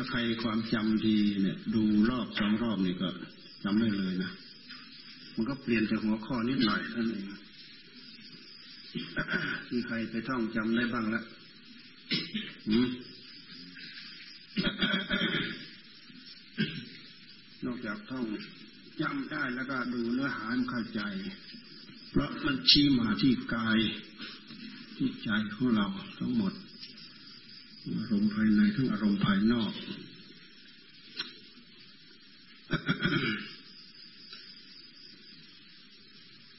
ถ้าใครความจำดีเนี่ย ดูรอบสองรอบนี่ก็จำได้เลยนะ มันก็เปลี่ยนจากหัวข้อนิดหน่อยนั่นเองมีใครไปท่องจำได้บ้างแล้วนอกจากท่องจำได้แล้วก็ดูเนื้อหาเข้าใจ เพราะมันชี้มาที่กายที่ใจของเราทั้งหมด อารมณ์ภายในทั้งอารมณ์ภายนอก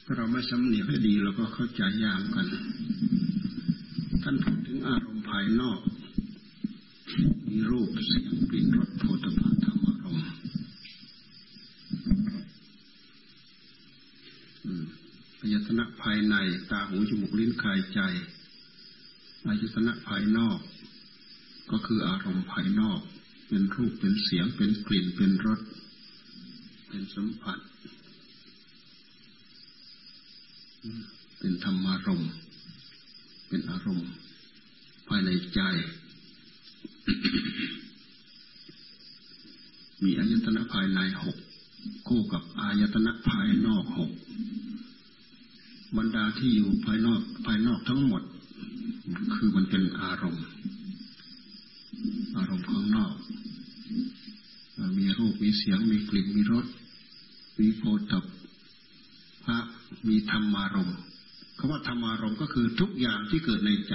ถ้าเราไม่สำเนียกให้ดีเราก็เข้าใจยากกัน ท่านพูดถึงอารมณ์ภายนอก มีรูปเสียงกลิ่นรสโผฏฐัพธรรมอารมณ์อายตนะภายใน ตาหูจมูกลิ้นกายใจอายตนะภายนอก ก็คืออารมณ์ภายนอก เป็นรูปเป็นเสียงเป็นกลิ่นเป็นรส เป็นสัมผัส เป็นธรรมารมณ์ เป็นอารมณ์ ภายในใจ มีอายตนะภายในหกคู่กับอายตนะภายนอกหกบรรดาที่อยู่ภายนอกภายนอกทั้งหมด คือมันเป็นอารมณ์ อารมณ์ข้างนอก มีรูป มีเสียง มีกลิ่น มีรส มีโพธพระมีธรรมารมคำว่าธรรมารมก็คือทุกอย่างที่เกิดในใจ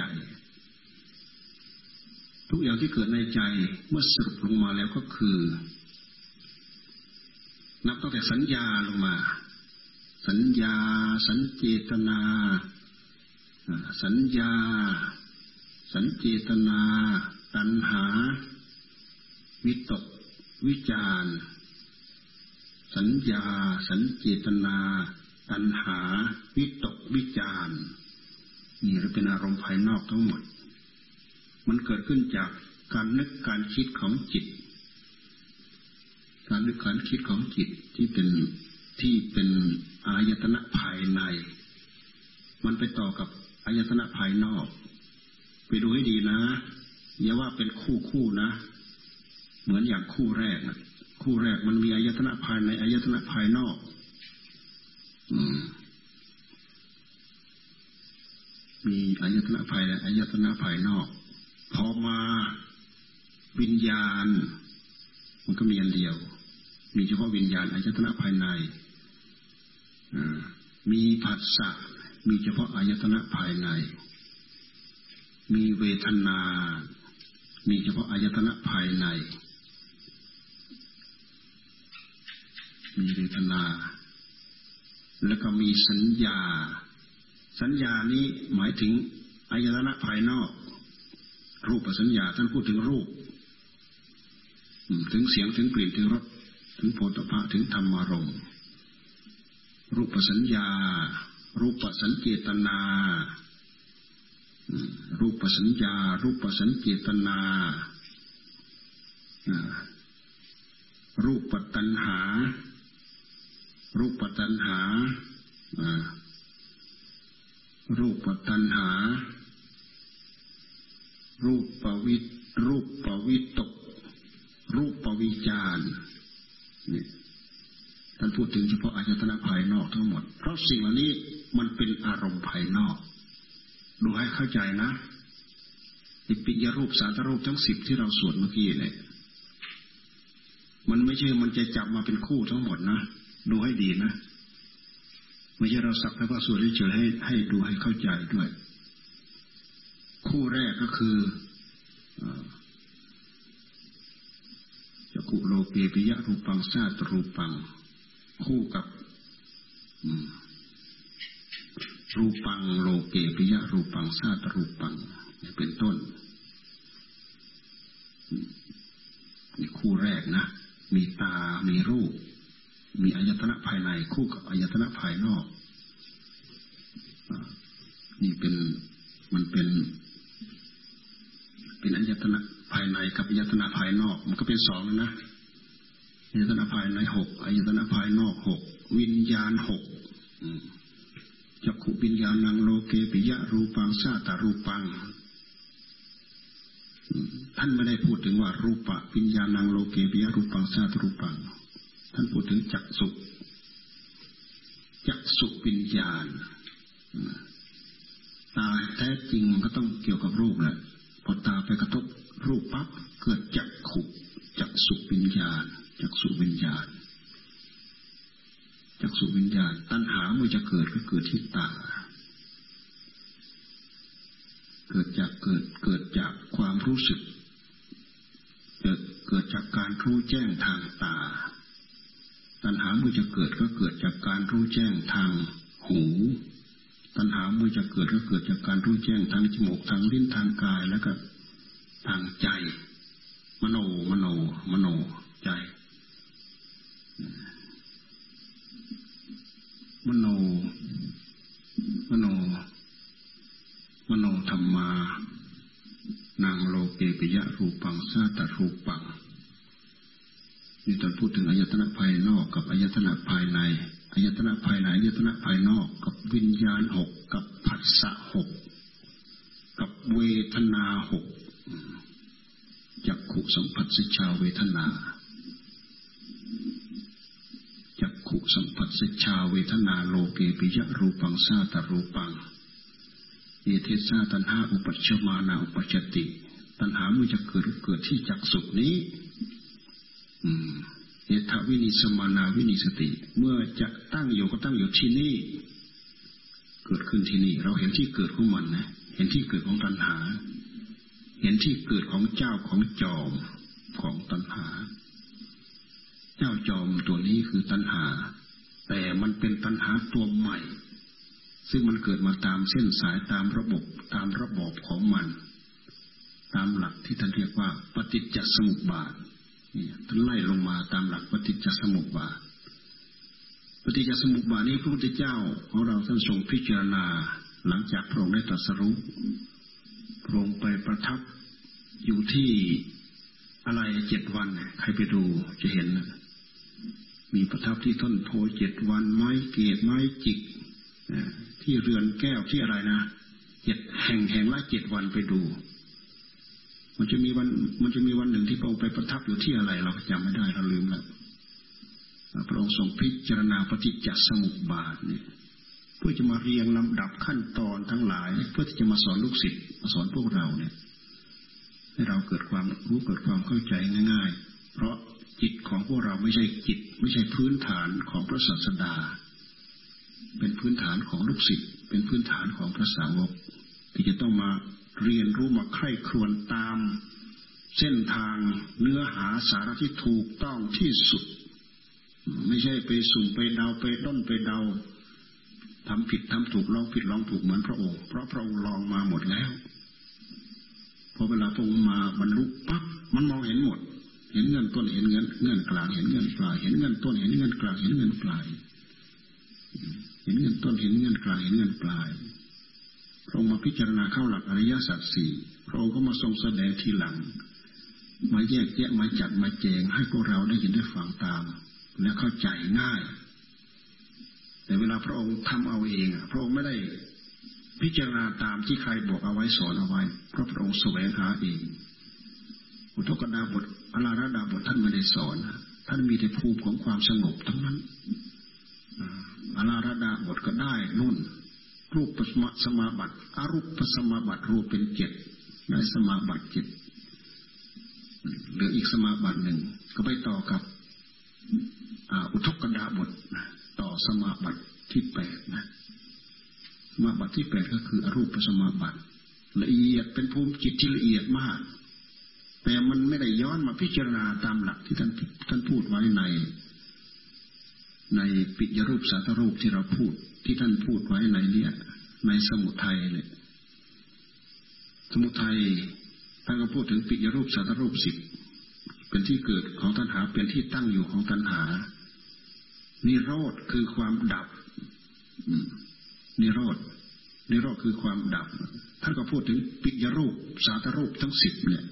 ทุกอย่างที่เกิดในใจเมื่อสรุปลงมาแล้วก็คือ นับตั้งแต่สัญญาลงมา สัญญา สัญเจตนา สัญญา สัญเจตนา ตัณหา วิตก วิจารสัญญา สัญเจตนา ตัณหา วิตก วิจารนี่เราเป็นอารมณ์ภายนอกทั้งหมด มันเกิดขึ้นจากการนึกการคิดของจิต การนึกการคิดของจิตที่เป็นที่เป็นอายตนะภายใน มันไปต่อกับอายตนะภายนอก ไปดูให้ดีนะ อย่าว่าเป็นคู่คู่นะ เหมือนอย่างคู่แรกนะคู่แรกมันมีอายตนะภายในอายตนะภายนอกมีอายตนะภายในอายตนะภายนอก พอมาวิญญาณ มันก็มีอันเดียว มีเฉพาะวิญญาณอายตนะภายในมีผัสสะมีเฉพาะอายตนะภายใน มีเวทนา มีเฉพาะอายตนะภายใน มีเวทนา แล้วก็มีสัญญา สัญญานี้หมายถึงอายตนะภายนอก รูปสัญญาท่านพูดถึงรูป ถึงเสียงถึงกลิ่นถึงรสถึงโพธภะถึงธรรมารมรูปสัญญา รูปสัญเจตนา รูปสัญญา รูปสัญเจตนา รูปปัตัญหา รูปตัณหา รูปตัณหา รูปปวิตรูปปวิตก รูปปวิจารนี่ท่านพูดถึงเฉพาะอายตนะภายนอกทั้งหมด เพราะสิ่งเหล่านี้มันเป็นอารมณ์ภายนอก ดูให้เข้าใจนะอิปิยรูปสาตรูปทั้งสิบที่เราสวดเมื่อกี้เนี่ยมันไม่ใช่มันจะจับมาเป็นคู่ทั้งหมดนะดูให้ดีนะไม่ใช่เราสักแต่ว่าสวดเฉยให้ให้ดูให้เข้าใจด้วย คู่แรกก็คือจักุโลเกปิยะรูปังซาตรูปัง คู่กับ รูปังโลเกปิยะรูปังซาตรูปังเป็นต้นนี่คู่แรกนะ มีตา มีรูป มีอายตนะภายในคู่กับอายตนะภายนอก นี่เป็นมันเป็น เป็นอายตนะภายในกับอายตนะภายนอก มันก็เป็นสองนะอายตนะภายในหกอายตนะภายนอกหกวิญญาณหก จักขุวิญญาณังโลเกปิยะรูปังซาตารูปัง ท่านไม่ได้พูดถึงว่ารูปะวิญญาณังโลเกปิยรูปังซาตารูปัง ท่านพูดถึงจักสุจักสุวิญญาณตาแท้จริงมันก็ต้องเกี่ยวกับรูปแหละพอตาไปกระทบรูปปั๊บเกิดจักขุจักสุวิญญาณจักสุวิญญาณ จักสุวิญญาณ ตัณหาเมื่อจะเกิดก็เกิดที่ตา เกิดจากเกิดเกิดจากความรู้สึก เกิดเกิดจากการรู้แจ้งทางตา ตัณหาเมื่อจะเกิดก็เกิดจากการรู้แจ้งทางหู ตัณหาเมื่อจะเกิดก็เกิดจากการรู้แจ้งทางจมูกทางลิ้นทางกายแล้วก็ทางใจ มโน มโน มโน ใจ มโน มโน มโนธรรมา นางโลเกปิยะรูปังซาตรูปังนี่ตอนพูดถึงอายตนะภายนอกกับอายตนะภายในอายตนะภายในอายตนะภายนอกกับวิญญาณหกกับผัสสะหกกับเวทนาหกจักขุสัมผัสสิชาเวทนา ขุสัมผัสสชาเวทนาโลเกปิยะรูปังซาตรูปังเอเทสาตันหาอุปัชมานาอุปจติ ตันหาเมื่อจะเกิดเกิดที่จักสุนี้ อืมเอทวินิสมานาวินิสติ เมื่อจะตั้งอยู่ก็ตั้งอยู่ที่นี่ เกิดขึ้นที่นี่ เราเห็นที่เกิดของมันนะ เห็นที่เกิดของตัณหา เห็นที่เกิดของเจ้าของจอมของตัณหา เจ้าจอมตัวนี้คือตัณหา แต่มันเป็นตัณหาตัวใหม่ ซึ่งมันเกิดมาตามเส้นสายตามระบบตามระบบของมัน ตามหลักที่ท่านเรียกว่า ปฏิจจสมุปบาทนี่ท่านไล่ลงมาตามหลักปฏิจจสมุปบาทปฏิจจสมุปบาทนี้พระพุทธเจ้าของเราท่านทรงพิจารณาหลังจากพระองค์ได้ตรัสรู้พระองค์ไปประทับอยู่ที่อะไรเจ็ดวันใครไปดูจะเห็น มีประทับที่ต้นโพเจ็ดวันไม้เกศไม้จิกที่เรือนแก้วที่อะไรนะเจ็ดแห่งแห่งละเจ็ดวันไปดู มันจะมีวัน มันจะมีวันหนึ่งที่พระองค์ไปประทับอยู่ที่อะไร เราจำไม่ได้เราลืมแล้วพระองค์ทรงพิจารณาปฏิจจสมุปบาทเนี่ยเพื่อจะมาเรียงลำดับขั้นตอนทั้งหลาย เพื่อที่จะมาสอนลูกศิษย์มาสอนพวกเราเนี่ย ให้เราเกิดความรู้เกิดความเข้าใจง่าย ๆ เพราะ จิตของพวกเราไม่ใช่จิต ไม่ใช่พื้นฐานของพระศาสดา เป็นพื้นฐานของลูกศิษย์เป็นพื้นฐานของพระสาวก ที่จะต้องมาเรียนรู้มาใคร่ครวญตาม เส้นทางเนื้อหาสาระที่ถูกต้องที่สุด ไม่ใช่ไปสุ่มไปเดาไปต้นไปเดาทำผิดทำถูกลองผิดลองถูกเหมือนพระองค์เพราะพระองค์ลองมาหมดแล้วพอเวลาพระองค์มาบรรลุปั๊บมันมองเห็นหมด เห็นเงินต้นเห็นเงินเงินกลางเห็นเงินปลายเห็นเงินต้นเห็นเงินกลางเห็นเงินปลายเห็นเงินต้นเห็นเงินกลางเห็นเงินปลายพระองค์มาพิจารณาเข้าหลักอริยสัจสี่พระองค์ก็มาทรงแสดงทีหลัง มาแยกแยะมาจัดมาแจงให้พวกเราได้ยินได้ฟังตาม และเข้าใจง่าย แต่เวลาพระองค์ทำเอาเองพระองค์ไม่ได้พิจารณาตามที่ใครบอกเอาไว้สอนเอาไว้เพราะพระองค์แสวงหาเองอุทกดาบท อลาระดาบทท่านไม่ได้สอน ท่านมีแต่ภูมิของความสงบทั้งนั้นอลาระดาบทก็ได้นุ่น รูปปสมสมาบัติอารูปปสมาบัติรวมเป็นเจ็ดได้สมาบัติเจ็ดเหลืออีกสมาบัติหนึ่งก็ไปต่อกับอุทกดาบทต่อสมาบัติที่แปดนะสมาบัติที่แปดก็คืออรูปสมาบัติละเอียดเป็นภูมิจิตที่ละเอียดมาก แต่มันไม่ได้ย้อนมาพิจารณาตามหลักที่ท่านท่านพูดไว้ใน ในปิยรูปสาตรูปที่เราพูดที่ท่านพูดไว้ในเนี่ย ในสมุทัยเนี่ยสมุทัยท่านก็พูดถึงปิยรูปสาตรูปสิบเป็นที่เกิดของตัณหาเป็นที่ตั้งอยู่ของตัณหา นิโรธคือความดับนิโรธนิโรธคือความดับท่านก็พูดถึงปิยรูปสาตรูปทั้งสิบเนี่ย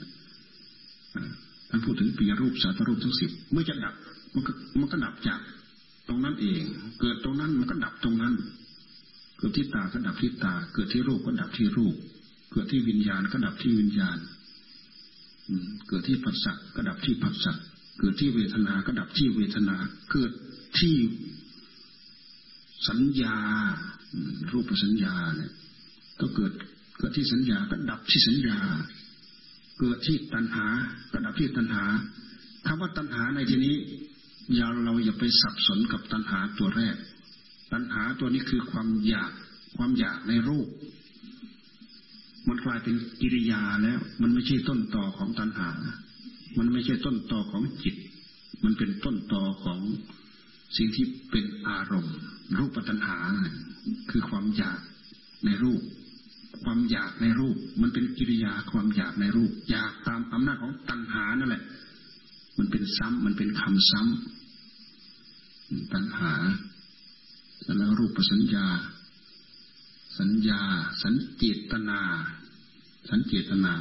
ท่านพูดถึงปีรูปสาตรูปทั้งสิบเมื่อจะดับมันก็มันก็ดับจากตรงนั้นเอง เกิดตรงนั้นมันก็ดับตรงนั้น เกิดที่ตาก็ดับที่ตา เกิดที่รูปก็ดับที่รูป เกิดที่วิญญาณก็ดับที่วิญญาณเกิดที่ผัสสะก็ดับที่ผัสสะเกิดที่เวทนาก็ดับที่เวทนา เกิดที่สัญญา รูปสัญญาเนี่ยก็เกิดเกิดที่สัญญาก็ดับที่สัญญา เกิดที่ตัณหาก็ดับที่ตัณหาคำว่าตัณหาในที่นี้อย่าเราอย่าไปสับสนกับตัณหาตัวแรก ตัณหาตัวนี้คือความอยากความอยากในรูป มันกลายเป็นกิริยาแล้ว มันไม่ใช่ต้นต่อของตัณหา มันไม่ใช่ต้นต่อของจิต มันเป็นต้นต่อของสิ่งที่เป็นอารมณ์ รูปตัณหา คือความอยากในรูป ความอยากในรูป มันเป็นกิริยาความอยากในรูป อยากตามอำนาจของตัณหานั่นแหละ มันเป็นซ้ำมันเป็นคำซ้ำตัณหาแล้วรูปสัญญา สัญญา สัญเจตนา สัญเจตนา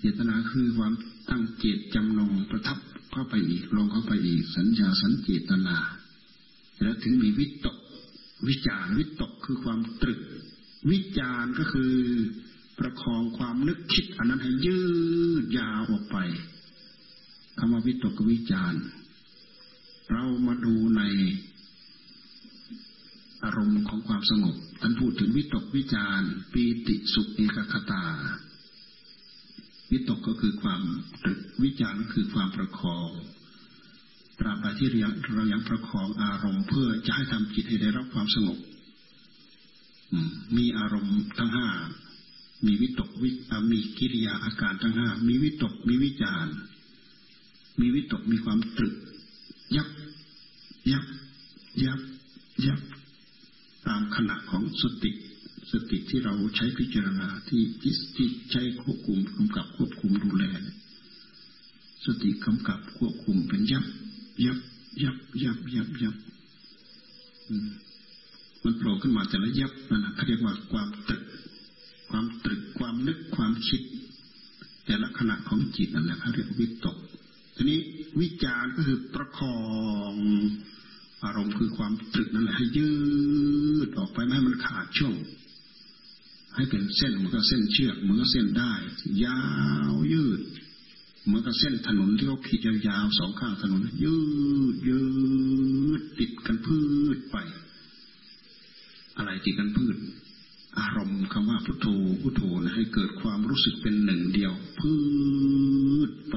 เจตนาคือความตั้งเจตจำนงประทับเข้าไปอีกลงเข้าไปอีก สัญญาสัญเจตนา แล้วถึงมีวิตก วิจารวิตกคือความตรึก วิจารก็คือประคองความนึกคิดอันนั้นให้ยืดยาวออกไปคำว่าวิตกกับวิจารเรามาดูในอารมณ์ของความสงบท่านพูดถึงวิตกวิจารปีติสุขเอกคตา วิตกก็คือความวิจารก็คือความประคองตราบใดที่เรายังเรายังประคองอารมณ์เพื่อจะให้ทำจิตให้ได้รับความสงบ มีอารมณ์ทั้งห้ามีวิตกวิมีกิริยาอาการทั้งห้ามีวิตกมีวิจารมีวิตกมีความตรึก ยับ ยับ ยับ ยับ ตามขณะของสติ สติที่เราใช้พิจารณาที่ที่ใช้ควบคุมกำกับควบคุมดูแล สติกำกับควบคุมเป็นยับ ยับ ยับ ยับ ยับยับมั มันโผล่ขึ้นมาแต่ละยับนั่นเขาเรียกว่าความตรึก ความตรึกความนึกความคิด แต่ละขณะของจิตนั่นแหละเขาเรียกวิตก ทีนี้วิจารก็คือประคองอารมณ์คือความตรึกนั่นแหละให้ยืดออกไปไม่ให้มันขาดช่วง ให้เป็นเส้นเหมือนกับเส้นเชือกเหมือนกับเส้นได้ ยาวยืดเหมือนกับเส้นถนนที่เขาขีดยาวๆสองข้างถนนยืดยืดติดกันพืชไป อะไรติดกันพืช อารมณ์คำว่าพุทโธพุทโธนะให้เกิดความรู้สึกเป็นหนึ่งเดียวพืชไป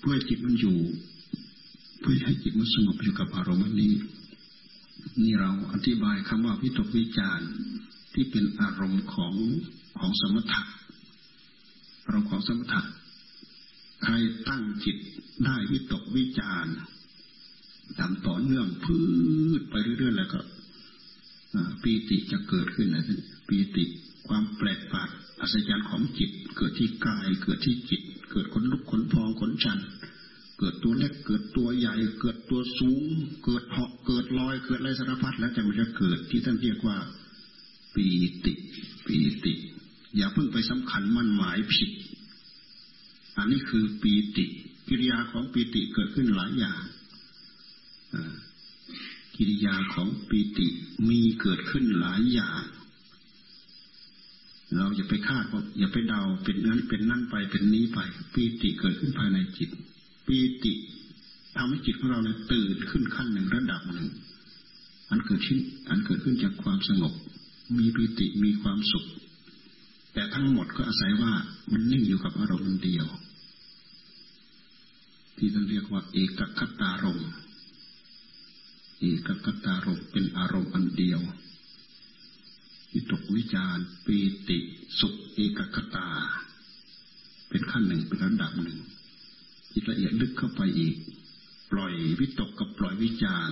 เพื่อจิตมันอยู่ เพื่อให้จิตมันสงบอยู่กับอารมณ์นี้ นี่เราอธิบายคำว่าวิตกวิจารที่เป็นอารมณ์ของของสมถะเราของสมถะใครตั้งจิตได้วิตกวิจารทำต่อเนื่องพืชไปเรื่อยๆแล้วก็ ปีติจะเกิดขึ้นนะปีติความแปลกประหลาดอัศจรรย์ของจิต เกิดที่กาย เกิดที่จิต เกิดขนลุกขนพองขนชัน เกิดตัวเล็กเกิดตัวใหญ่ เกิดตัวสูง เกิดเหาะเกิดลอยเกิดอะไรสารพัดแล้วแต่มันจะเกิดที่ท่านเรียกว่าปีติปีติ อย่าเพิ่งไปสำคัญมั่นหมายผิด อันนี้คือปีติ กิริยาของปีติเกิดขึ้นหลายอย่าง กิริยาของปีติมีเกิดขึ้นหลายอย่าง เราอย่าไปคาดว่าอย่าไปเดาเป็นนั้นเป็นนั่นไปเป็นนี้ไปปีติเกิดขึ้นภายในจิตปีติทำให้จิตของเราเนี่ยตื่นขึ้นขั้นหนึ่งระดับหนึ่งอันเกิดขึ้นอันเกิดขึ้นจากความสงบ มีปีติมีความสุข แต่ทั้งหมดก็อาศัยว่ามันนิ่งอยู่กับอารมณ์เดียว ที่ท่านเรียกว่าเอกคตารม เอกคตารมเป็นอารมณ์อันเดียววิตกวิจารปีติสุขเอกคตา เป็นขั้นหนึ่งเป็นระดับหนึ่งจิตละเอียดลึกเข้าไปอีก ปล่อยวิตกกับปล่อยวิจาร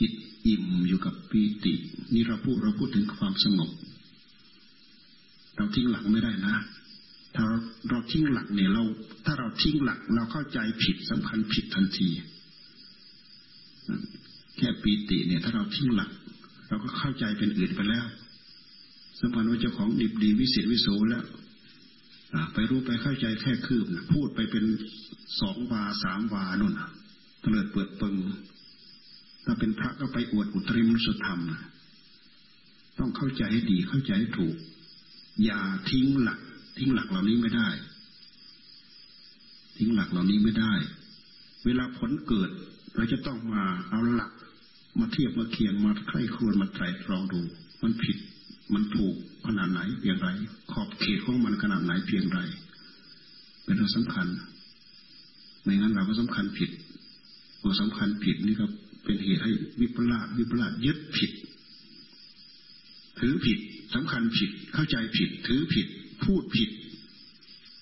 จิตอิ่มอยู่กับปีตินี่เราพูดเราพูดถึงความสงบ เราทิ้งหลักไม่ได้นะ ถ้าเราเราทิ้งหลักเนี่ยเรา ถ้าเราทิ้งหลักเราเข้าใจผิดสำคัญผิดทันที แค่ปีติเนี่ย ถ้าเราทิ้งหลัก เราก็เข้าใจเป็นอื่นไปแล้วสมพันธ์ว่าเจ้าของดิบดีวิเศษวิโสแล้วไปรู้ไปเข้าใจแค่คืบนะพูดไปเป็นสองวาสามวานุ่นเตลิดเปิดเปิงถ้าเป็นพระก็ไปอวดอุตริมสุธรรมต้องเข้าใจให้ดีเข้าใจให้ถูก อย่าทิ้งหลัก ทิ้งหลักเหล่านี้ไม่ได้ ทิ้งหลักเหล่านี้ไม่ได้ เวลาผลเกิด เราจะต้องมาเอาหลัก มาเทียบมาเคียงมาใคร่ครวญมาไตรตรองดู มันผิดมันถูกขนาดไหนเพียงไร ขอบเขตของมันขนาดไหนเพียงไร เป็นเรื่องสำคัญไม่งั้นเราก็สำคัญผิดตัวสำคัญผิดนี่ก็เป็นเหตุให้วิปลาสวิปลาสยึดผิด ถือผิดสำคัญผิด เข้าใจผิด ถือผิด พูดผิด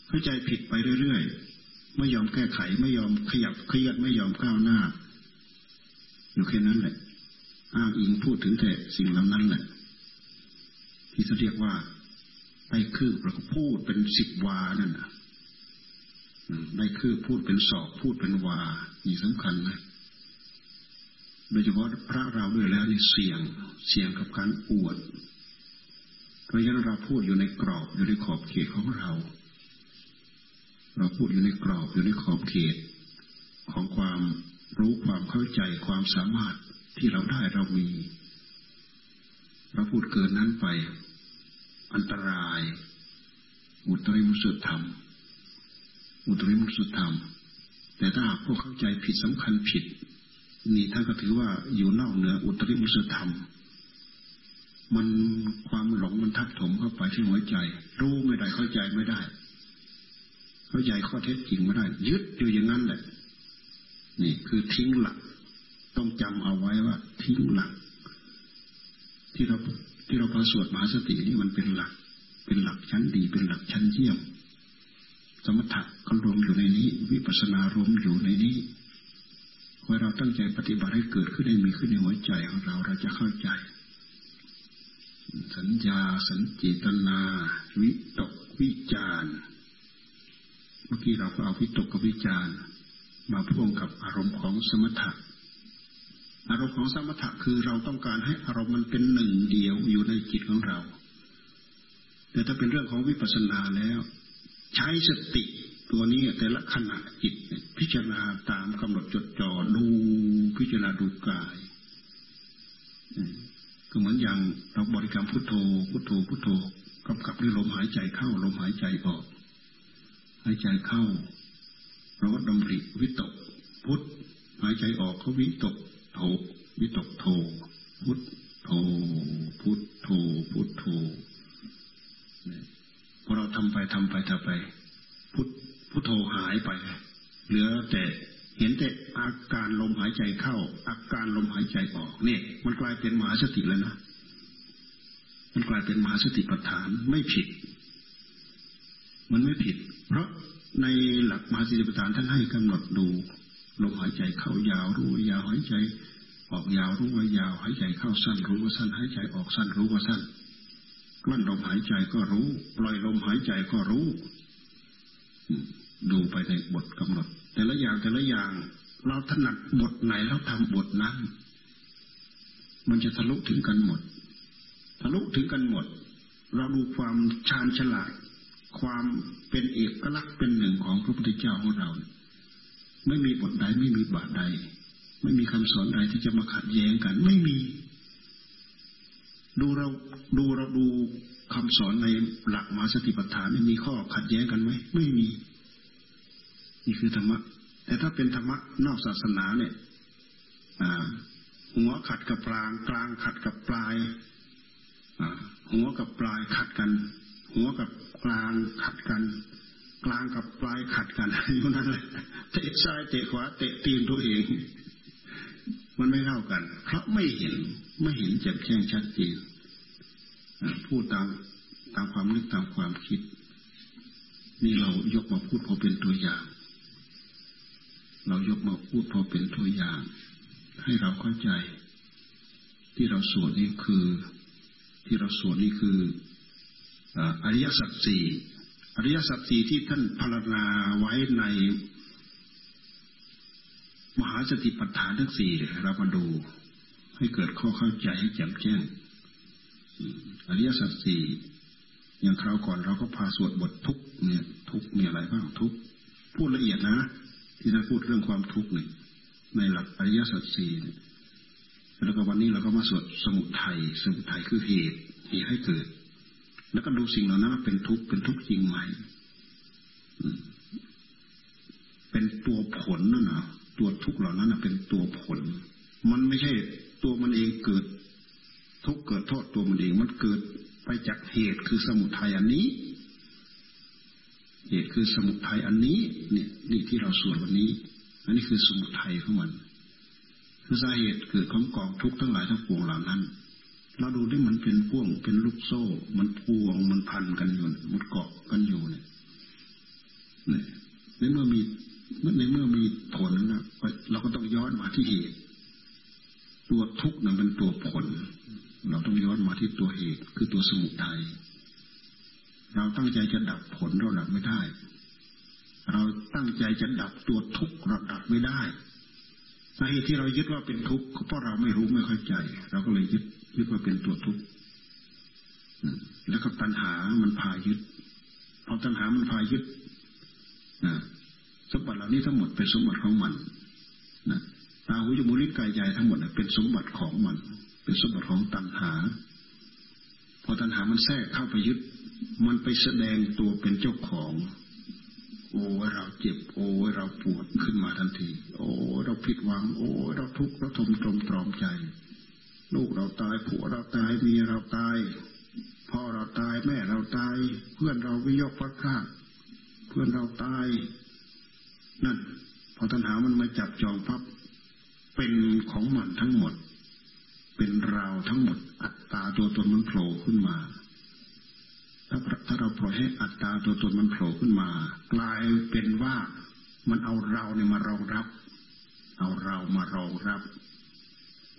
เข้าใจผิดไปเรื่อยๆไม่ยอมแก้ไขไม่ยอมขยับขยันไม่ยอมก้าวหน้า อยู่แค่นั้นแหละ อ้างอิงพูดถึงแต่สิ่งเหล่านั้นแหละ ที่เขาเรียกว่าไปคืบแล้วก็พูดเป็นสิบวานั่นนะได้คือพูดเป็นสอบพูดเป็นวานี่สำคัญนะโดยเฉพาะพระเราด้วยแล้วนี่เสี่ยงเสี่ยงกับการอวด เพราะฉะนั้นเราพูดอยู่ในกรอบอยู่ในขอบเขตของเรา เราพูดอยู่ในกรอบอยู่ในขอบเขต ของความรู้ความเข้าใจความสามารถ ที่เราได้เรามี เราพูดเกินนั้นไป อันตราย อุตริมุสุธรรม อุตริมุสุธรรม แต่ถ้าพวกเข้าใจผิดสำคัญผิด นี่ท่านก็ถือว่าอยู่นอกเหนืออุตริมุสุธรรม มันความหลงมันทับถมเข้าไปที่หัวใจ รู้ไม่ได้เข้าใจไม่ได้ เข้าใจข้อเท็จจริงไม่ได้ ยึดอยู่อย่างนั้นแหละ นี่คือทิ้งหลัก ต้องจำเอาไว้ว่าทิ้งหลัก ที่เราที่เราประสวดมหาสตินี่มันเป็นหลัก เป็นหลักชั้นดี เป็นหลักชั้นเยี่ยม สมถะก็รวมอยู่ในนี้ วิปัสสนารวมอยู่ในนี้เมื่อเราตั้งใจปฏิบัติให้เกิดขึ้นได้มีขึ้นในหัวใจของเราเราจะเข้าใจ สัญญา สัญจิตนา วิตกวิจารเมื่อกี้เราก็เอาวิตกกับวิจารมาพ่วงกับอารมณ์ของสมถะ อารมณ์ของสมถะคือเราต้องการให้อารมณ์มันเป็นหนึ่งเดียวอยู่ในจิตของเรา แต่ถ้าเป็นเรื่องของวิปัสสนาแล้ว ใช้สติตัวนี้แต่ละขณะจิตพิจารณาตามกำหนดจดจ่อดูพิจารณาดูกายก็เหมือนอย่างเราบริกรรมพุทโธพุทโธพุทโธกำกับด้วยลมหายใจเข้าลมหายใจออก หายใจเข้าเราก็ดำริวิตกพุทหายใจออกเขาวิตก โธวิตกโธพุทโธพุทโธพุทโธพอเราทำไปทำไปทำไป พุทพุทโธหายไป เหลือแต่เห็นแต่อาการลมหายใจเข้า อาการลมหายใจออกเนี่ย มันกลายเป็นมหาสติแล้วนะมันกลายเป็นมหาสติปัฏฐานไม่ผิด มันไม่ผิด เพราะในหลักมหาสติปัฏฐานท่านให้กำหนดดู ลมหายใจเข้ายาวรู้ว่ายาวหายใจ ออกยาวรู้ว่ายาวหายใจเข้าสั้นรู้ว่าสั้นหายใจออกสั้นรู้ว่าสั้นกลั้นลมหายใจก็รู้ ปล่อยลมหายใจก็รู้ดูไปในบทกำหนด แต่ละอย่างแต่ละอย่าง เราถนัดบทไหนแล้วทำบทนั้น มันจะทะลุถึงกันหมด ทะลุถึงกันหมด เราดูความชาญฉลาด ความเป็นเอกลักษณ์เป็นหนึ่งของพระพุทธเจ้าของเรา ไม่มีบทใดไม่มีบาทใด ไม่มีคำสอนใดที่จะมาขัดแย้งกัน ไม่มี ดูเราดูเราดูคำสอนในหลักมาสติปัฏฐานมีข้อขัดแย้งกันไหมไม่มี นี่คือธรรมะ แต่ถ้าเป็นธรรมะนอกศาสนาเนี่ยหัวขัดกับกลางกลางขัดกับปลายหัวกับปลายขัดกัน หัวกับกลางขัดกัน กลางกับปลายขัดกันอยู่นั่นเลยเตะซ้ายเตะขวาเตะตีนตัวเอง มันไม่เข้ากัน เพราะไม่เห็นไม่เห็นแจ่มแจ้งชัดเจนพูดตามตามความนึกตามความคิด นี่เรายกมาพูดพอเป็นตัวอย่าง เรายกมาพูดพอเป็นตัวอย่าง ให้เราเข้าใจ ที่เราสวดนี่คือ ที่เราสวดนี่คืออริยสัจสี่ อริยสัจสี่ที่ท่านพารณาไว้ในมหาสติปัฏฐานทั้งสี่เรามาดูให้เกิดข้อเข้าใจให้แจ่มแจ้งอริยสัจสี่อย่างคราวก่อนเราก็พาสวดบททุกเนี่ย ทุกมีอะไรบ้างทุกพูดละเอียดนะ ที่เราพูดเรื่องความทุกข์เนี่ยในหลักอริยสัจสี่แล้วก็วันนี้เราก็มาสวดสมุทัยสมุทัยคือเหตุเหตุให้เกิด แล้วก็ดูสิ่งเหล่านั้นเป็นทุกข์เป็นทุกข์จริงไหมเป็นตัวผลนั่นนะตัวทุกข์เหล่านั้นเป็นตัวผล มันไม่ใช่ตัวมันเองเกิด ทุกข์เกิดโทษตัวมันเอง มันเกิดไปจากเหตุคือสมุทัยอันนี้ เหตุคือสมุทัยอันนี้เนี่ยนี่ที่เราสวดวันนี้ อันนี้คือสมุทัยของมันคือสาเหตุเกิดของกองทุกข์ทั้งหลายทั้งปวงเหล่านั้น เราดูที่มันเป็นพ่วงเป็นลูกโซ่ มันพวงมันพันกันอยู่มันเกาะกันอยู่เนี่ยเนี่ยในเมื่อมีในเมื่อมีผลนะเราก็ต้องย้อนมาที่เหตุ ตัวทุกข์นั้นเป็นตัวผล เราต้องย้อนมาที่ตัวเหตุ คือตัวสมุทัยเราตั้งใจจะดับผลเราดับไม่ได้ เราตั้งใจจะดับตัวทุกข์เราดับไม่ได้สาเหตุที่เรายึดว่าเป็นทุกข์เพราะเราไม่รู้ไม่เข้าใจ เราก็เลยยึด ยึดว่าเป็นตัวทุกข์แล้วก็ตัณหามันพายึดพอตัณหามันพายึดสมบัติเหล่านี้ทั้งหมดเป็นสมบัติของมันนะตาหูจมูกลิ้นกายใจทั้งหมดเป็นสมบัติของมัน เป็นสมบัติของตัณหา พอตัณหามันแทรกเข้าไปยึด มันไปแสดงตัวเป็นเจ้าของ โอ้เราเจ็บ โอ้เราปวดขึ้นมาทันที โอ้เราผิดหวัง โอ้เราทุกข์เราทมตรมตรอมใจ ลูกเราตายผัวเราตายเมียเราตายพ่อเราตายแม่เราตาย เพื่อนเราวิยกพัดพลาดเพื่อนเราตาย นั่น พอตัณหามันมาจับจองพับ เป็นของมันทั้งหมด เป็นเราทั้งหมด อัตตาตัวตนมันโผล่ขึ้นมาถ้าถ้าเราปล่อยให้อัตตาตัวตนมันโผล่ขึ้นมา กลายเป็นว่ามันเอาเราเนี่ยมารองรับ เอาเรามารองรับ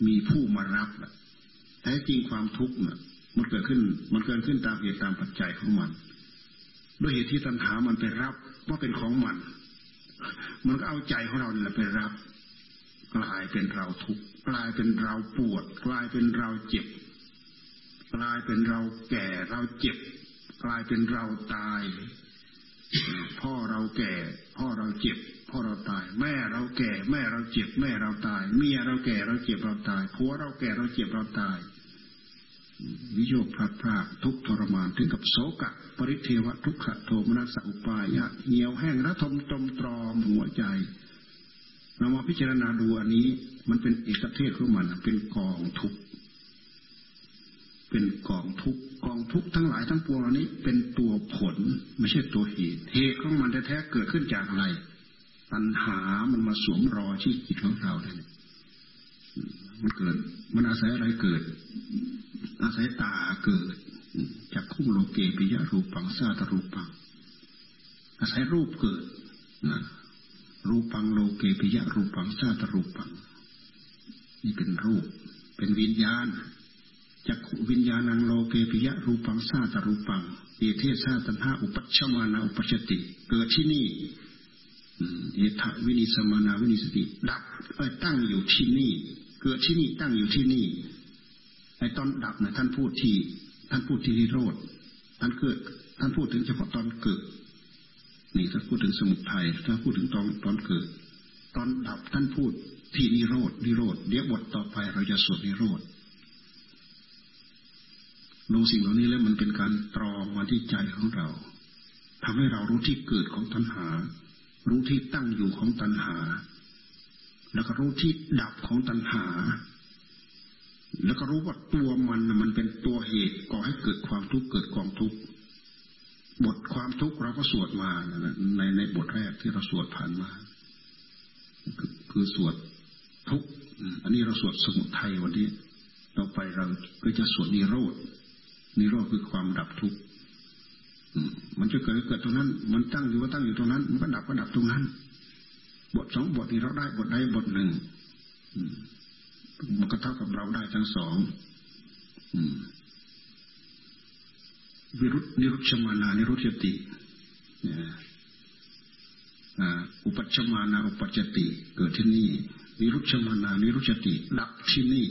มีผู้มารับแท้จริงความทุกข์เนี่ยมันเกิดขึ้น มันเกิดขึ้นตามเหตุตามปัจจัยของมัน ด้วยเหตุที่ตัณหามันไปรับว่าเป็นของมัน มันก็เอาใจของเราเนี่ยไปรับ กลายเป็นเราทุกข์กลายเป็นเราปวด กลายเป็นเราเจ็บ กลายเป็นเราแก่เราเจ็บ กลายเป็นเราตาย พ่อเราแก่ พ่อเราเจ็บ พ่อเราตาย แม่เราแก่ แม่เราเจ็บ แม่เราตาย เมียเราแก่เราเจ็บเราตายผัวเราแก่เราเจ็บเราตาย วิโยคพลัดพรากทุกทรมานถึงกับโศกะ ปริเทวะทุกขโทมนัสอุปายะเหี่ยวแห้งระทมตมตรอมหัวใจเรามาพิจารณาดูอันนี้ มันเป็นเอกเทศของมันเป็นกองทุกเป็นกองทุกกองทุกทั้งหลายทั้งปวงเหล่านี้ เป็นตัวผลไม่ใช่ตัวเหตุเหตุของมันแท้ๆเกิดขึ้นจากอะไร ปัญหามันมาสวมรอที่จิตของเราเนี่ยมันเกิด มันอาศัยอะไรเกิด อาศัยตาเกิด จากคุ้มโลเกปิยะรูปังซาตรูปัง อาศัยรูปเกิดนะรูปังโลเกปิยะรูปังซาตรูปัง นี่เป็นรูป เป็นวิญญาณจักวิญญาณังโลเกปิยะรูปังซาตรูปังเอเทศาตันหาอุปัชมานาอุปชติ เกิดที่นี่ เอทวินิสมานาวินิสติ ดับไปตั้งอยู่ที่นี่ เกิดที่นี่ตั้งอยู่ที่นี่ไอตอนดับเนี่ยท่านพูดที่ ท่านพูดที่นิโรธท่านเกิด ท่านพูดถึงเฉพาะตอนเกิด นี่ท่านพูดถึงสมุทัยท่านพูดถึงตอนตอนเกิด ตอนดับท่านพูดที่นิโรธนิโรธเดี๋ยวบทต่อไปเราจะสวดนิโรธดูสิ่งเหล่านี้แล้วมันเป็นการตรองมาที่ใจของเราทำให้เรารู้ที่เกิดของตัณหา รู้ที่ตั้งอยู่ของตัณหา แล้วก็รู้ที่ดับของตัณหา แล้วก็รู้ว่าตัวมันมันเป็นตัวเหตุก่อให้เกิดความทุกข์เกิดกองทุกข์บทความทุกข์เราก็สวดมาในในบทแรกที่เราสวดผ่านมา คือสวดทุกข์อันนี้เราสวดสมุทัยวันนี้ต่อไปเราก็จะสวดนิโรธนิโรธคือความดับทุกข์ มันจะเกิดเกิดตรงนั้น มันตั้งอยู่ว่าตั้งอยู่ตรงนั้น มันก็ดับก็ดับตรงนั้น บทสองบทนี้เราได้บทใดบทหนึ่งมันก็เท่ากับเราได้ทั้งสองวิรุตนิรุชมานานิรุชติอุปัชมานาอุปัจติ เกิดที่นี่นิรุชมานานิรุชติดับที่นี่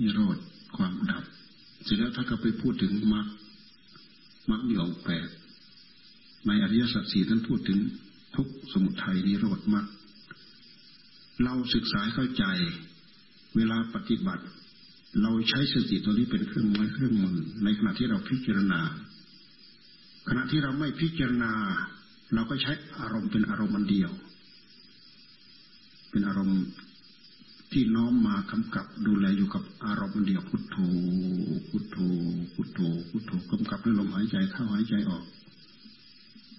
นิโรธความดับ เสร็จแล้วถ้าก็ไปพูดถึงมรรคมรรคมีองแปดในอริยสัจสี่ท่านพูดถึงทุกสมุทัยนิโรธมรรคเราศึกษาเข้าใจ เวลาปฏิบัติ เราใช้สติตัวนี้เป็นเครื่องมือเครื่องมือในขณะที่เราพิจารณา ขณะที่เราไม่พิจารณา เราก็ใช้อารมณ์เป็นอารมณ์อันเดียว เป็นอารมณ์ ที่น้อมมากำกับดูแลอยู่กับอารมณ์เดียวพุทโธพุทโธพุทโธพุทโธกำกับด้วยลมหายใจเข้าหายใจออก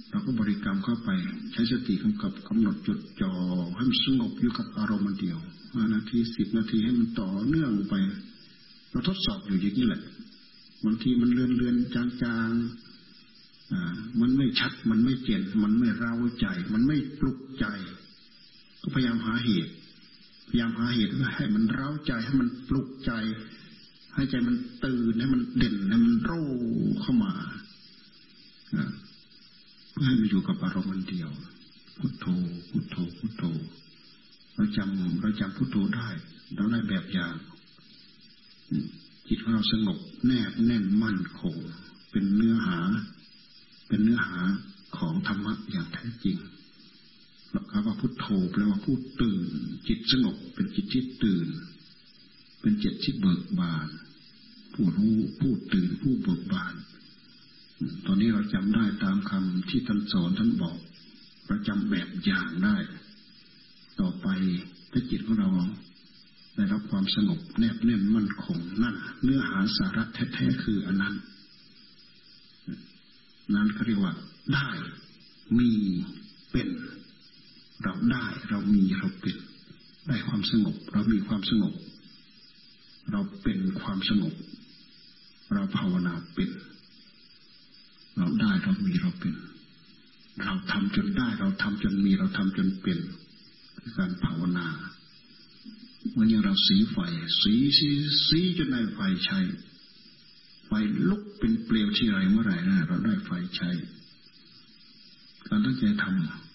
เราก็บริกรรมเข้าไป ใช้สติกำกับกำหนดจดจ่อให้มันสงบอยู่กับอารมณ์เดียวห้านาทีสิบนาทีให้มันต่อเนื่องไปเราทดสอบอยู่อย่างนี้แหละบางทีมันเลื่อนเลือนจางจางมันไม่ชัดมันไม่เจนมันไม่เร้าใจ มันไม่ปลุกใจ ก็พยายามหาเหตุ ยายามหาเหตุให้มันเร้าใจให้มันปลุกใจ ให้ใจมันตื่นให้มันเด่นให้มันโร่เข้ามาให้มันอยู่กับอารมณ์เดียว พุทโธ พุทโธ พุทโธ เราจำเราจำพุทโธได้เราได้แบบอย่างจิตของเราสงบแนบแน่นมั่นคง เป็นเนื้อหา เป็นเนื้อหาของธรรมะอย่างแท้จริง คำว่าพุทโธแปลว่าผู้ตื่น จิตสงบเป็นจิตที่ตื่น เป็นจิตที่เบิกบาน ผู้รู้ผู้ตื่นผู้เบิกบาน ตอนนี้เราจำได้ตามคำที่ท่านสอนท่านบอกเราจำแบบอย่างได้ ต่อไปถ้าจิตของเราได้รับความสงบแนบแน่นมั่นคงนั่นเนื้อหาสาระแท้ๆคืออันนั้นนั้นเขาเรียกว่าได้มีเป็น เราได้เรามีเราเป็นได้ความสงบ เรามีความสงบ เราเป็นความสงบ เราภาวนาเป็น เราได้เรามีเราเป็น เราทำจนได้เราทำจนมีเราทำจนเป็นคือการภาวนาเมื่ออย่างเราสีไฟสีสีสีจนได้ไฟใช้ไฟลุกเป็นเปลวที่ไรเมื่อไหร่นะเราได้ไฟใช้การตั้งใจทำ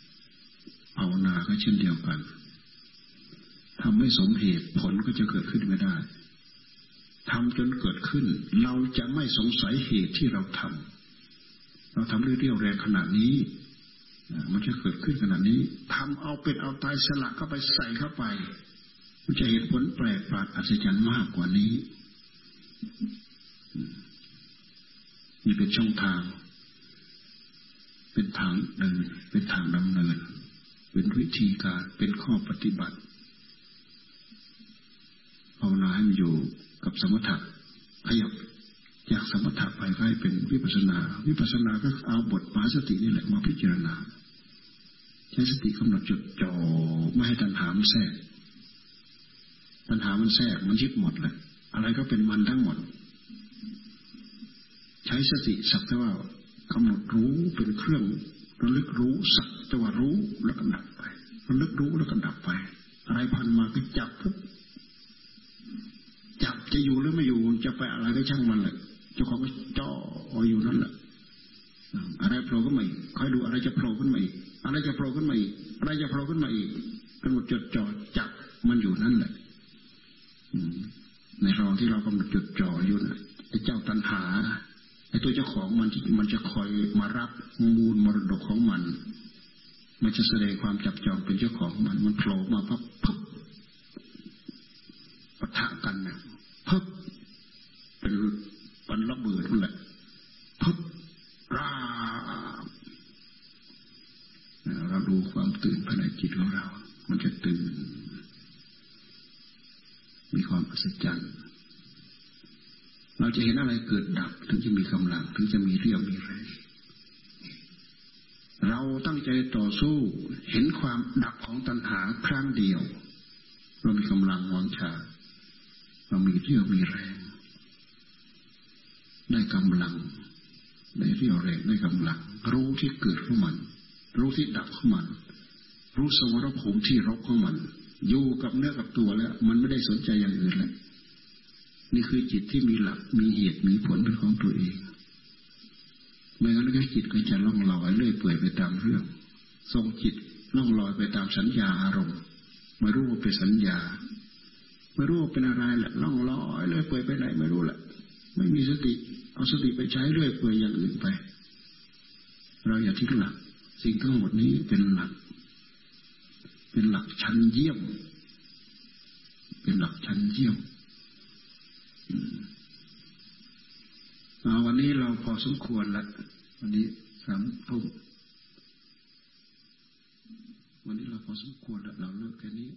ภาวนาก็เช่นเดียวกันทำไม่สมเหตุผลก็จะเกิดขึ้นไม่ได้ทำจนเกิดขึ้น เราจะไม่สงสัยเหตุที่เราทำเราทำเรี่ยวแรงขนาดนี้มันจะเกิดขึ้นขนาดนี้ทำเอาเป็นเอาตายสละเข้าไปใส่เข้าไป มันจะเห็นผลแปลกประหลาดอัศจรรย์มากกว่านี้นี่เป็นช่องทาง เป็นทางเดิน เป็นทางดำเนิน เป็นวิธีการเป็นข้อปฏิบัติภาวนาให้มันอยู่กับสมถะขยับจากสมถะไปให้เป็นวิปัสนา วิปัสนาก็เอาบทมหาสตินี่แหละมาพิจารณาใช้สติกำหนดจดจ่อไม่ให้ตัณหามันแทรกตัณหามันแทรกมันยึดหมดเลยอะไรก็เป็นมันทั้งหมด ใช้สติสักแต่ว่ากำหนดรู้เป็นเครื่อง ระลึกรู้สักแต่ว่ารู้แล้วก็ดับไประลึกรู้แล้วก็ดับไป อะไรพันมาก็จับปุ๊บจับจะอยู่หรือไม่อยู่จะไปอะไรก็ช่างมันแหละเจ้าของก็จ่ออยู่นั่นแหละอะไรโผล่ขึ้นมาอีกคอยดูอะไรจะโผล่ขึ้นมาอีกอะไรจะโผล่ขึ้นมาอีกอะไรจะโผล่ขึ้นมาอีกกำหนดจดจ่อจับมันอยู่นั่นแหละในรองที่เรากำหนดจดจ่ออยู่นะไอ้เจ้าตัณหา ไอ้ตัวเจ้าของมันมันจะคอยมารับมูลมรดกของมัน มันจะแสดงความจับจองเป็นเจ้าของมัน มันโผล่มาพับพับปะทะกันเนี่ยพับเป็นปันระเบิดนั่นแหละพับราเราดูความตื่นภายในจิตของเรา มันจะตื่น มีความอัศจรรย์ เราจะเห็นอะไรเกิดดับ ถึงจะมีกำลัง ถึงจะมีเรี่ยวมีแรงเราตั้งใจต่อสู้เห็นความดับของตัณหาครั้งเดียว เรามีกำลังวังชา เรามีเรี่ยวมีแรง ได้กำลัง ได้เรี่ยวแรงได้กำลัง รู้ที่เกิดของมัน รู้ที่ดับของมัน รู้สมรภูมิที่รบของมัน อยู่กับเนื้อกับตัวแล้ว มันไม่ได้สนใจอย่างอื่นแล้ว นี่คือจิตที่มีหลัก มีเหตุ มีผลเป็นของตัวเองไม่งั้นก็จิตก็จะล่องลอยเลื่อยเปื่อยไปตามเรื่อง ทรงจิตล่องลอยไปตามสัญญาอารมณ์ ไม่รู้ว่าเป็นสัญญา ไม่รู้ว่าเป็นอะไรแหละล่องลอยเลื่อยเปื่อยไปไหนไม่รู้แหละ ไม่มีสติ เอาสติไปใช้เลื่อยเปื่อยอย่างอื่นไป เราอย่าทิ้งหลัก สิ่งทั้งหมดนี้เป็นหลัก เป็นหลักชั้นเยี่ยม เป็นหลักชั้นเยี่ยม วันนี้เราพอสมควรละวันนี้สามทุ่มวันนี้เราพอสมควรละเราเลิกแค่นี้